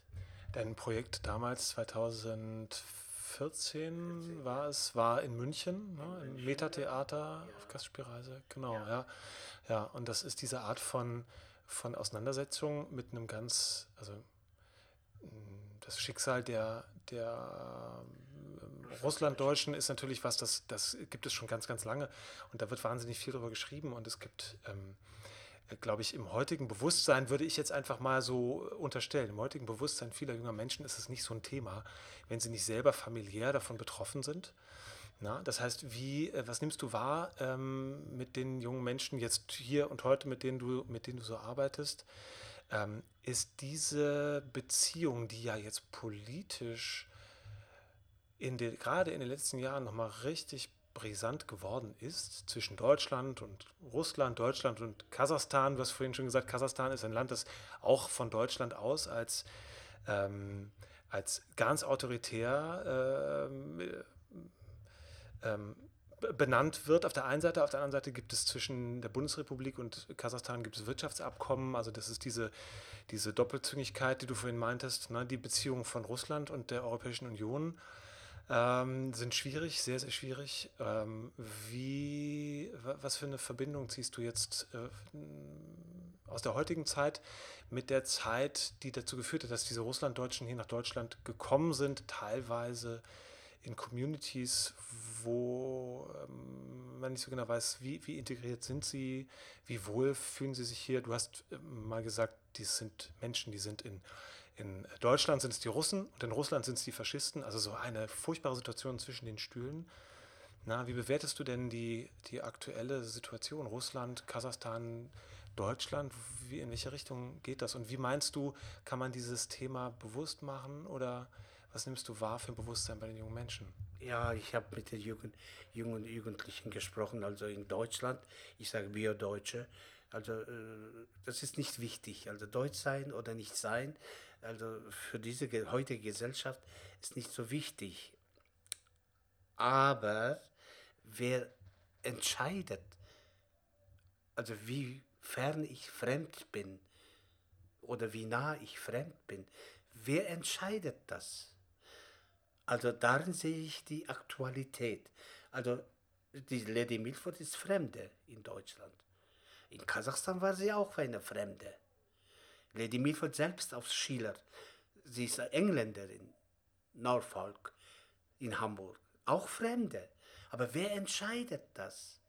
[SPEAKER 1] Dein Projekt damals 2014 war es, war in München, ne, im Metatheater ja. auf Gastspielreise, genau, ja. ja. ja. und das ist diese Art von, von Auseinandersetzung mit einem ganz, also das Schicksal der, der Russlanddeutschen ist natürlich was, das, das gibt es schon ganz, ganz lange und da wird wahnsinnig viel darüber geschrieben und es gibt, ähm, glaube ich, im heutigen Bewusstsein würde ich jetzt einfach mal so unterstellen, im heutigen Bewusstsein vieler junger Menschen ist es nicht so ein Thema, wenn sie nicht selber familiär davon betroffen sind. Na, das heißt, wie, äh, was nimmst du wahr ähm, mit den jungen Menschen jetzt hier und heute, mit denen du, mit denen du so arbeitest? Ähm, ist diese Beziehung, die ja jetzt politisch in den, gerade in den letzten Jahren nochmal richtig brisant geworden ist zwischen Deutschland und Russland, Deutschland und Kasachstan. Du hast vorhin schon gesagt, Kasachstan ist ein Land, das auch von Deutschland aus als, ähm, als ganz autoritär ähm, ähm, benannt wird auf der einen Seite. Auf der anderen Seite gibt es zwischen der Bundesrepublik und Kasachstan gibt es Wirtschaftsabkommen. Also das ist diese, diese Doppelzüngigkeit, die du vorhin meintest, ne? die Beziehung von Russland und der Europäischen Union ähm, sind schwierig, sehr, sehr schwierig. Ähm, wie, was für eine Verbindung ziehst du jetzt äh, aus der heutigen Zeit mit der Zeit, die dazu geführt hat, dass diese Russlanddeutschen hier nach Deutschland gekommen sind, teilweise in Communities, wo ähm, man nicht so genau weiß, wie, wie integriert sind sie, wie wohl fühlen sie sich hier. Du hast äh, mal gesagt, die sind Menschen, die sind in in Deutschland sind es die Russen und in Russland sind es die Faschisten. Also so eine furchtbare Situation zwischen den Stühlen. Na, wie bewertest du denn die, die aktuelle Situation? Russland, Kasachstan, Deutschland? Wie, in welche Richtung geht das? Und wie meinst du, kann man dieses Thema bewusst machen oder was nimmst du wahr für ein Bewusstsein bei den jungen Menschen?
[SPEAKER 2] Ja, ich habe mit den Jugend, jungen Jugendlichen gesprochen, also in Deutschland. Ich sage Bio-Deutsche. Also äh, das ist nicht wichtig. Also Deutsch sein oder nicht sein, also für diese heutige Gesellschaft ist nicht so wichtig. Aber wer entscheidet, also wie fern ich fremd bin oder wie nah ich fremd bin, wer entscheidet das? Also darin sehe ich die Aktualität. Also die Lady Milford ist Fremde in Deutschland. In Kasachstan war sie auch eine Fremde. Lady Milford selbst aus Schiller. Sie ist Engländerin, Norfolk in Hamburg. Auch Fremde. Aber wer entscheidet das?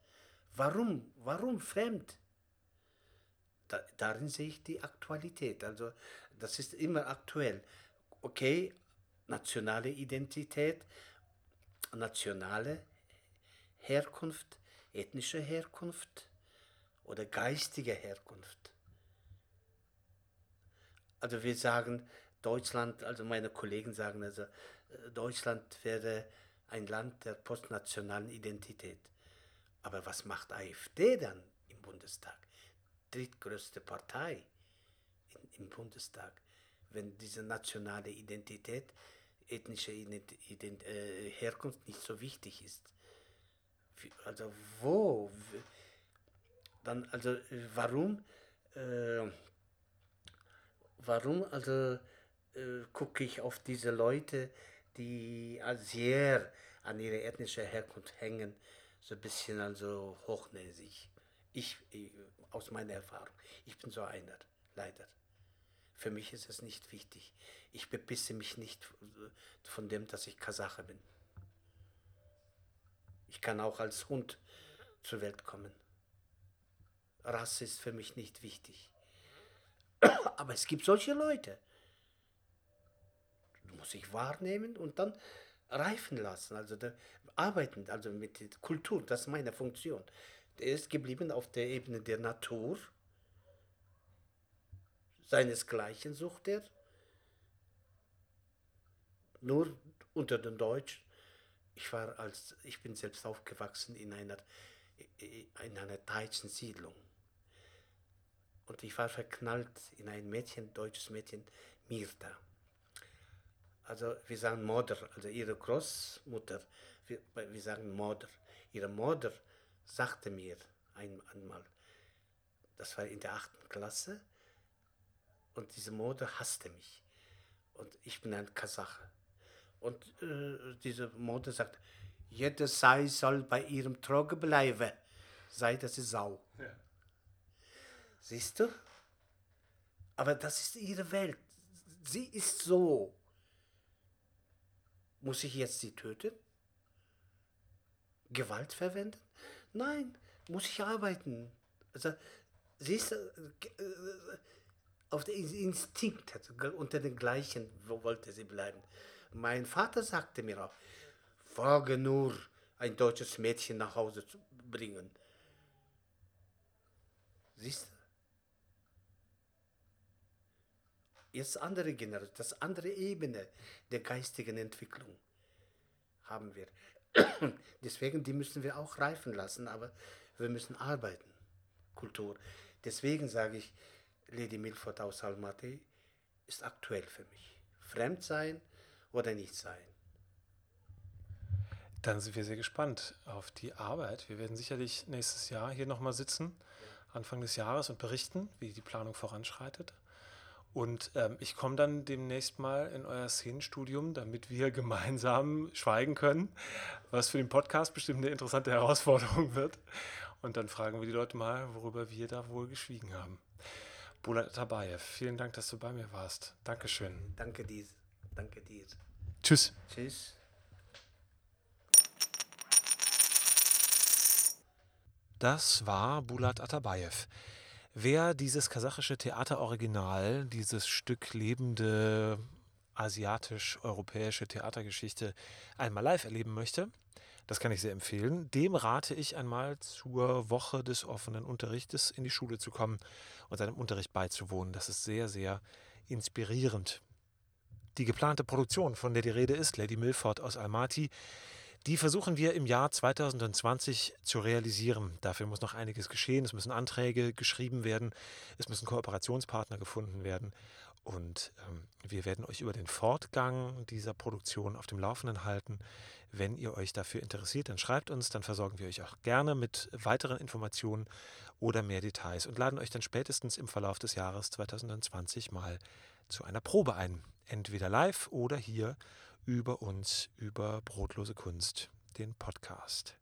[SPEAKER 2] Warum? Warum fremd? Da, darin sehe ich die Aktualität. Also das ist immer aktuell. Okay, nationale Identität, nationale Herkunft, ethnische Herkunft oder geistige Herkunft. Also wir sagen, Deutschland, also meine Kollegen sagen, also äh, Deutschland wäre ein Land der postnationalen Identität. Aber was macht AfD dann im Bundestag? Drittgrößte Partei im Bundestag. Wenn diese nationale Identität, ethnische Ident äh, Herkunft nicht so wichtig ist. Also wo? Dann, also äh, warum? Äh, warum also äh, gucke ich auf diese Leute, die sehr an ihre ethnische Herkunft hängen, so ein bisschen also hochnäsig. Ich, ich, aus meiner Erfahrung, ich bin so einer, leider. Für mich ist es nicht wichtig. Ich bebisse mich nicht von dem, dass ich Kasache bin. Ich kann auch als Hund zur Welt kommen. Rasse ist für mich nicht wichtig. [CLEARS THROAT] Aber es gibt solche Leute. Du musst dich wahrnehmen und dann reifen lassen, also arbeiten, also mit Kultur, das ist meine Funktion. Der ist geblieben auf der Ebene der Natur, seinesgleichen sucht er, nur unter den Deutschen. Ich war als, ich bin selbst aufgewachsen in einer, in einer deutschen Siedlung. Und ich war verknallt in ein Mädchen, deutsches Mädchen, Mirta. Also wir sagen Mutter, also ihre Großmutter, wir, wir sagen Mutter. Ihre Mutter sagte mir einmal, das war in der achten Klasse, und diese Mutter hasste mich. Und ich bin ein Kasache. Und äh, diese Mutter sagt, jede Sei soll bei ihrem Troge bleiben, sei das ist Sau. Ja. Siehst du? Aber das ist ihre Welt. Sie ist so. Muss ich jetzt sie töten? Gewalt verwenden? Nein, muss ich arbeiten. Also, siehst du, äh, auf den Instinkt, also unter den gleichen wollte sie bleiben. Mein Vater sagte mir auch, wage nur, ein deutsches Mädchen nach Hause zu bringen. Siehst du? Jetzt andere Generation, das andere Ebene der geistigen Entwicklung haben wir. [CLEARS THROAT] Deswegen, die müssen wir auch reifen lassen, aber wir müssen arbeiten. Kultur. Deswegen sage ich, Lady Milford aus Almaty ist aktuell für mich. Fremd sein oder nicht sein.
[SPEAKER 1] Dann sind wir sehr gespannt auf die Arbeit. Wir werden sicherlich nächstes Jahr hier nochmal sitzen, Anfang des Jahres, und berichten, wie die Planung voranschreitet. Und ähm, ich komme dann demnächst mal in euer Szenenstudium, damit wir [LAUGHS] gemeinsam schweigen können, was für den Podcast bestimmt eine interessante Herausforderung wird. Und dann fragen wir die Leute mal, worüber wir da wohl geschwiegen haben. Bulat Tabayev, vielen Dank, dass du bei mir warst. Dankeschön.
[SPEAKER 2] Danke dir. Danke dir.
[SPEAKER 1] Tschüss.
[SPEAKER 2] Tschüss.
[SPEAKER 1] Das war Bulat Atabayev. Wer dieses kasachische Theateroriginal, dieses Stück lebende asiatisch-europäische Theatergeschichte einmal live erleben möchte, das kann ich sehr empfehlen. Dem rate ich einmal zur Woche des offenen Unterrichtes in die Schule zu kommen und seinem Unterricht beizuwohnen. Das ist sehr, sehr inspirierend. Die geplante Produktion, von der die Rede ist, Lady Milford aus Almaty, die versuchen wir im Jahr 2020 zu realisieren. Dafür muss noch einiges geschehen. Es müssen Anträge geschrieben werden. Es müssen Kooperationspartner gefunden werden. Und ähm, wir werden euch über den Fortgang dieser Produktion auf dem Laufenden halten. Wenn ihr euch dafür interessiert, dann schreibt uns, dann versorgen wir euch auch gerne mit weiteren Informationen oder mehr Details und laden euch dann spätestens im Verlauf des Jahres 2020 mal zu einer Probe ein. Entweder live oder hier über uns, über Brotlose Kunst, den Podcast.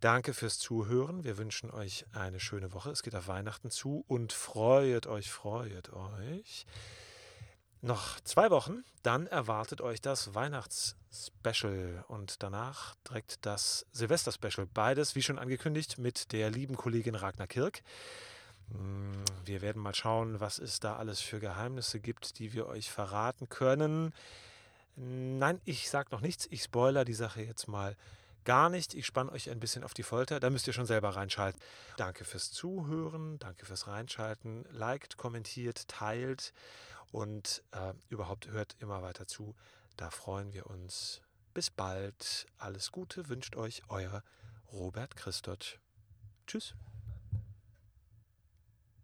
[SPEAKER 1] Danke fürs Zuhören. Wir wünschen euch eine schöne Woche. Es geht auf Weihnachten zu und freut euch, freut euch. Noch zwei Wochen, dann erwartet euch das Weihnachtsspecial und danach direkt das Silvesterspecial. Beides, wie schon angekündigt, mit der lieben Kollegin Ragnar Kirk. Hm, wir werden mal schauen, was es da alles für Geheimnisse gibt, die wir euch verraten können. Nein, ich sage noch nichts. Ich spoiler die Sache jetzt mal gar nicht. Ich spanne euch ein bisschen auf die Folter. Da müsst ihr schon selber reinschalten. Danke fürs Zuhören, danke fürs Reinschalten. Liked, kommentiert, teilt und äh, überhaupt hört immer weiter zu. Da freuen wir uns. Bis bald. Alles Gute wünscht euch euer Robert Christot. Tschüss.